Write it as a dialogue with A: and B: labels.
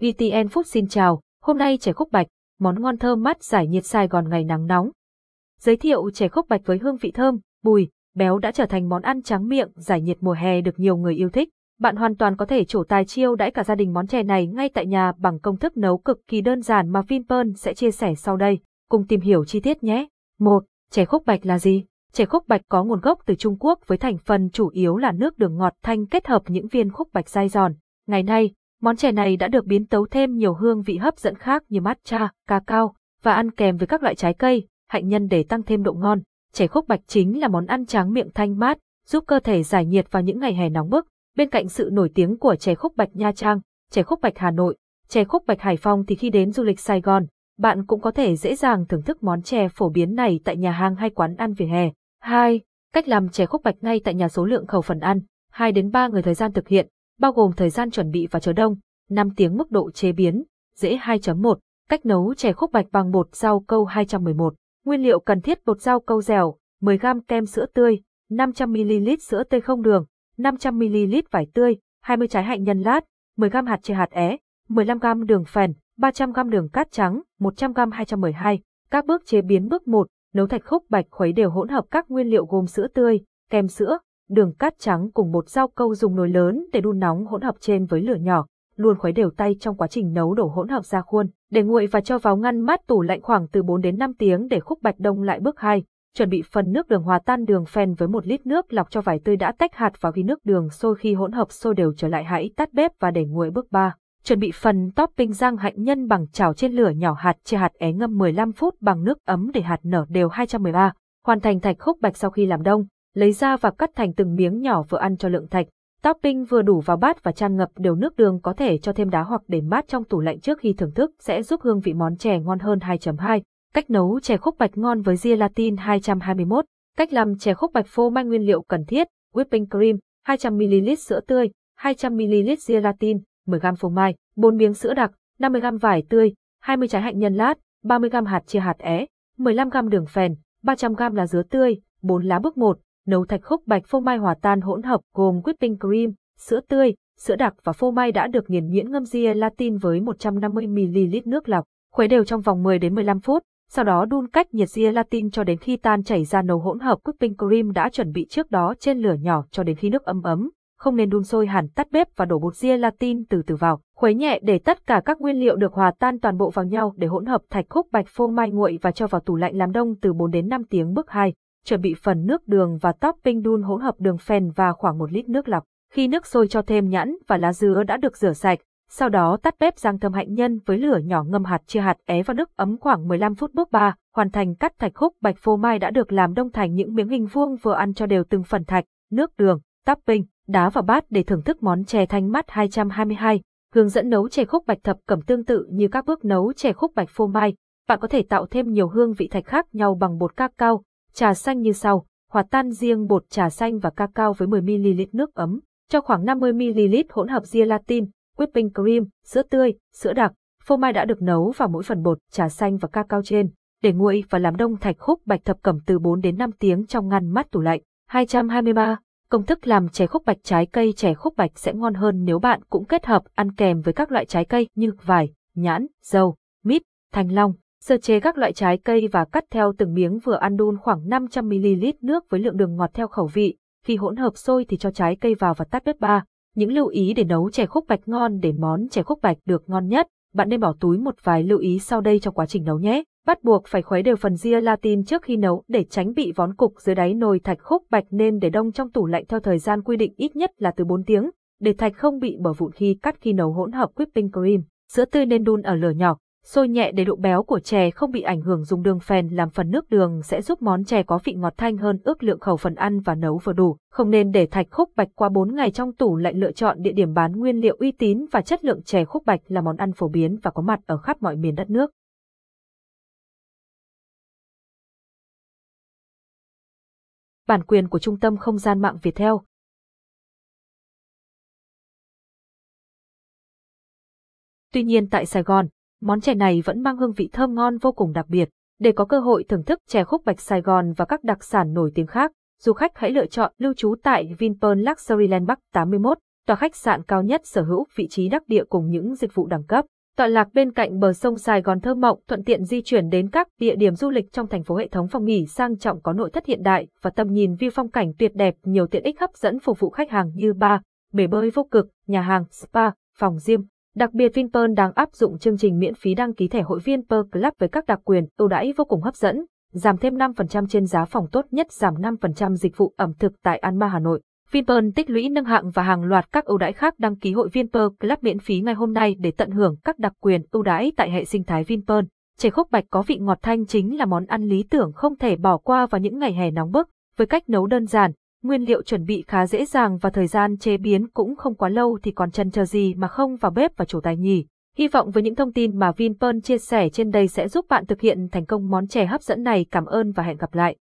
A: VTN Food xin chào, hôm nay chè khúc bạch, món ngon thơm mát giải nhiệt Sài Gòn ngày nắng nóng. Giới thiệu chè khúc bạch với hương vị thơm, bùi, béo đã trở thành món ăn tráng miệng giải nhiệt mùa hè được nhiều người yêu thích. Bạn hoàn toàn có thể trổ tài chiêu đãi cả gia đình món chè này ngay tại nhà bằng công thức nấu cực kỳ đơn giản mà Vinpearl sẽ chia sẻ sau đây. Cùng tìm hiểu chi tiết nhé. 1. Chè khúc bạch là gì? Chè khúc bạch có nguồn gốc từ Trung Quốc với thành phần chủ yếu là nước đường ngọt thanh kết hợp những viên khúc bạch dai giòn. Ngày nay, Món chè này đã được biến tấu thêm nhiều hương vị hấp dẫn khác như matcha, cacao và ăn kèm với các loại trái cây, hạnh nhân để tăng thêm độ ngon. Chè khúc bạch chính là món ăn tráng miệng thanh mát, giúp cơ thể giải nhiệt vào những ngày hè nóng bức. Bên cạnh sự nổi tiếng của chè khúc bạch Nha Trang, chè khúc bạch Hà Nội, chè khúc bạch Hải Phòng thì khi đến du lịch Sài Gòn, bạn cũng có thể dễ dàng thưởng thức món chè phổ biến này tại nhà hàng hay quán ăn vỉa hè. 2. Cách làm chè khúc bạch ngay tại nhà số lượng khẩu phần ăn, 2 đến 3 người thời gian thực hiện, bao gồm thời gian chuẩn bị và chờ đông, 5 tiếng mức độ chế biến, dễ 2.1, cách nấu chè khúc bạch bằng bột rau câu 211. Nguyên liệu cần thiết bột rau câu dẻo, 10g kem sữa tươi, 500ml sữa tươi không đường, 500ml vải tươi, 20 trái hạnh nhân lát, 10g hạt chia hạt é, 15g đường phèn, 300g đường cát trắng, 100g 212. Các bước chế biến bước 1, nấu thạch khúc bạch khuấy đều hỗn hợp các nguyên liệu gồm sữa tươi, kem sữa, đường cát trắng cùng một rau câu dùng nồi lớn để đun nóng hỗn hợp trên với lửa nhỏ, luôn khuấy đều tay trong quá trình nấu đổ hỗn hợp ra khuôn, để nguội và cho vào ngăn mát tủ lạnh khoảng từ 4 đến 5 tiếng để khúc bạch đông lại bước hai. Chuẩn bị phần nước đường hòa tan đường phèn với một lít nước lọc cho vải tươi đã tách hạt vào khi nước đường sôi khi hỗn hợp sôi đều trở lại hãy tắt bếp và để nguội bước 3. Chuẩn bị phần topping rang hạnh nhân bằng chảo trên lửa nhỏ hạt chia hạt é ngâm 15 phút bằng nước ấm để hạt nở đều 213. Hoàn thành thạch khúc bạch sau khi làm đông, lấy ra và cắt thành từng miếng nhỏ vừa ăn cho lượng thạch. Topping vừa đủ vào bát và chan ngập đều nước đường có thể cho thêm đá hoặc để mát trong tủ lạnh trước khi thưởng thức sẽ giúp hương vị món chè ngon hơn 2.2. Cách nấu chè khúc bạch ngon với gelatin 221. Cách làm chè khúc bạch phô mai nguyên liệu cần thiết: whipping cream, 200ml sữa tươi, 200ml gelatin, 10g phô mai, 4 miếng sữa đặc, 50g vải tươi, 20 trái hạnh nhân lát, 30g hạt chia hạt é, 15g đường phèn, 300g lá dứa tươi, 4 lá bước 1, nấu thạch khúc bạch phô mai hòa tan hỗn hợp gồm whipping cream, sữa tươi, sữa đặc và phô mai đã được nghiền nhuyễn ngâm gelatin với 150ml nước lọc, khuấy đều trong vòng 10 đến 15 phút, sau đó đun cách nhiệt gelatin cho đến khi tan chảy ra nấu hỗn hợp whipping cream đã chuẩn bị trước đó trên lửa nhỏ cho đến khi nước ấm ấm, không nên đun sôi hẳn tắt bếp và đổ bột gelatin từ từ vào, khuấy nhẹ để tất cả các nguyên liệu được hòa tan toàn bộ vào nhau để hỗn hợp thạch khúc bạch phô mai nguội và cho vào tủ lạnh làm đông từ 4 đến 5 tiếng bước 2 chuẩn bị phần nước đường và topping đun hỗn hợp đường phèn và khoảng 1 lít nước lọc. Khi nước sôi cho thêm nhãn và lá dứa đã được rửa sạch, sau đó tắt bếp rang thơm hạnh nhân với lửa nhỏ ngâm hạt chia hạt é vào nước ấm khoảng 15 phút bước 3, hoàn thành cắt thạch khúc bạch phô mai đã được làm đông thành những miếng hình vuông vừa ăn cho đều từng phần thạch, nước đường, topping, đá vào bát để thưởng thức món chè thanh mát 222. Hướng dẫn nấu chè khúc bạch thập cẩm tương tự như các bước nấu chè khúc bạch phô mai, bạn có thể tạo thêm nhiều hương vị thạch khác nhau bằng bột ca cao. Trà xanh như sau, hòa tan riêng bột trà xanh và cacao với 10ml nước ấm, cho khoảng 50ml hỗn hợp gelatin, whipping cream, sữa tươi, sữa đặc, phô mai đã được nấu vào mỗi phần bột, trà xanh và cacao trên, để nguội và làm đông thạch khúc bạch thập cẩm từ 4 đến 5 tiếng trong ngăn mát tủ lạnh. 223. Công thức làm chè khúc bạch trái cây chè khúc bạch sẽ ngon hơn nếu bạn cũng kết hợp ăn kèm với các loại trái cây như vải, nhãn, dâu, mít, thanh long, Sơ chế các loại trái cây và cắt theo từng miếng vừa ăn đun khoảng 500ml nước với lượng đường ngọt theo khẩu vị. Khi hỗn hợp sôi thì cho trái cây vào và tắt bếp ba. Những lưu ý để nấu chè khúc bạch ngon để món chè khúc bạch được ngon nhất, bạn nên bỏ túi một vài lưu ý sau đây trong quá trình nấu nhé. Bắt buộc phải khuấy đều phần gelatin trước khi nấu để tránh bị vón cục dưới đáy nồi thạch khúc bạch nên để đông trong tủ lạnh theo thời gian quy định ít nhất là từ 4 tiếng, để thạch không bị bở vụn khi cắt khi nấu hỗn hợp whipping cream. Sữa tươi nên đun ở lửa nhỏ, Sôi nhẹ để độ béo của chè không bị ảnh hưởng dùng đường phèn làm phần nước đường sẽ giúp món chè có vị ngọt thanh hơn ước lượng khẩu phần ăn và nấu vừa đủ. Không nên để thạch khúc bạch qua 4 ngày trong tủ lạnh lựa chọn địa điểm bán nguyên liệu uy tín và chất lượng chè khúc bạch là món ăn phổ biến và có mặt ở khắp mọi miền đất nước. Bản quyền của Trung tâm Không gian mạng Việt Theo Tuy nhiên tại Sài Gòn, món chè này vẫn mang hương vị thơm ngon vô cùng đặc biệt. Để có cơ hội thưởng thức chè khúc bạch Sài Gòn và các đặc sản nổi tiếng khác, du khách hãy lựa chọn lưu trú tại Vinpearl Luxury Land Bắc 81, tòa khách sạn cao nhất sở hữu vị trí đắc địa cùng những dịch vụ đẳng cấp. Tọa lạc bên cạnh bờ sông Sài Gòn thơ mộng, thuận tiện di chuyển đến các địa điểm du lịch trong thành phố hệ thống phòng nghỉ sang trọng có nội thất hiện đại và tầm nhìn view phong cảnh tuyệt đẹp, nhiều tiện ích hấp dẫn phục vụ khách hàng như bar, bể bơi vô cực, nhà hàng, spa, phòng gym. Đặc biệt Vinpearl đang áp dụng chương trình miễn phí đăng ký thẻ hội viên Per Club với các đặc quyền, ưu đãi vô cùng hấp dẫn, giảm thêm 5% trên giá phòng tốt nhất, giảm 5% dịch vụ ẩm thực tại Anma Hà Nội. Vinpearl tích lũy nâng hạng và hàng loạt các ưu đãi khác đăng ký hội viên Pearl Club miễn phí ngay hôm nay để tận hưởng các đặc quyền ưu đãi tại hệ sinh thái Vinpearl. Chè khúc bạch có vị ngọt thanh chính là món ăn lý tưởng không thể bỏ qua vào những ngày hè nóng bức, với cách nấu đơn giản, nguyên liệu chuẩn bị khá dễ dàng và thời gian chế biến cũng không quá lâu thì còn chân chờ gì mà không vào bếp và chủ tài nhỉ. Hy vọng với những thông tin mà Vinpearl chia sẻ trên đây sẽ giúp bạn thực hiện thành công món chè hấp dẫn này. Cảm ơn và hẹn gặp lại.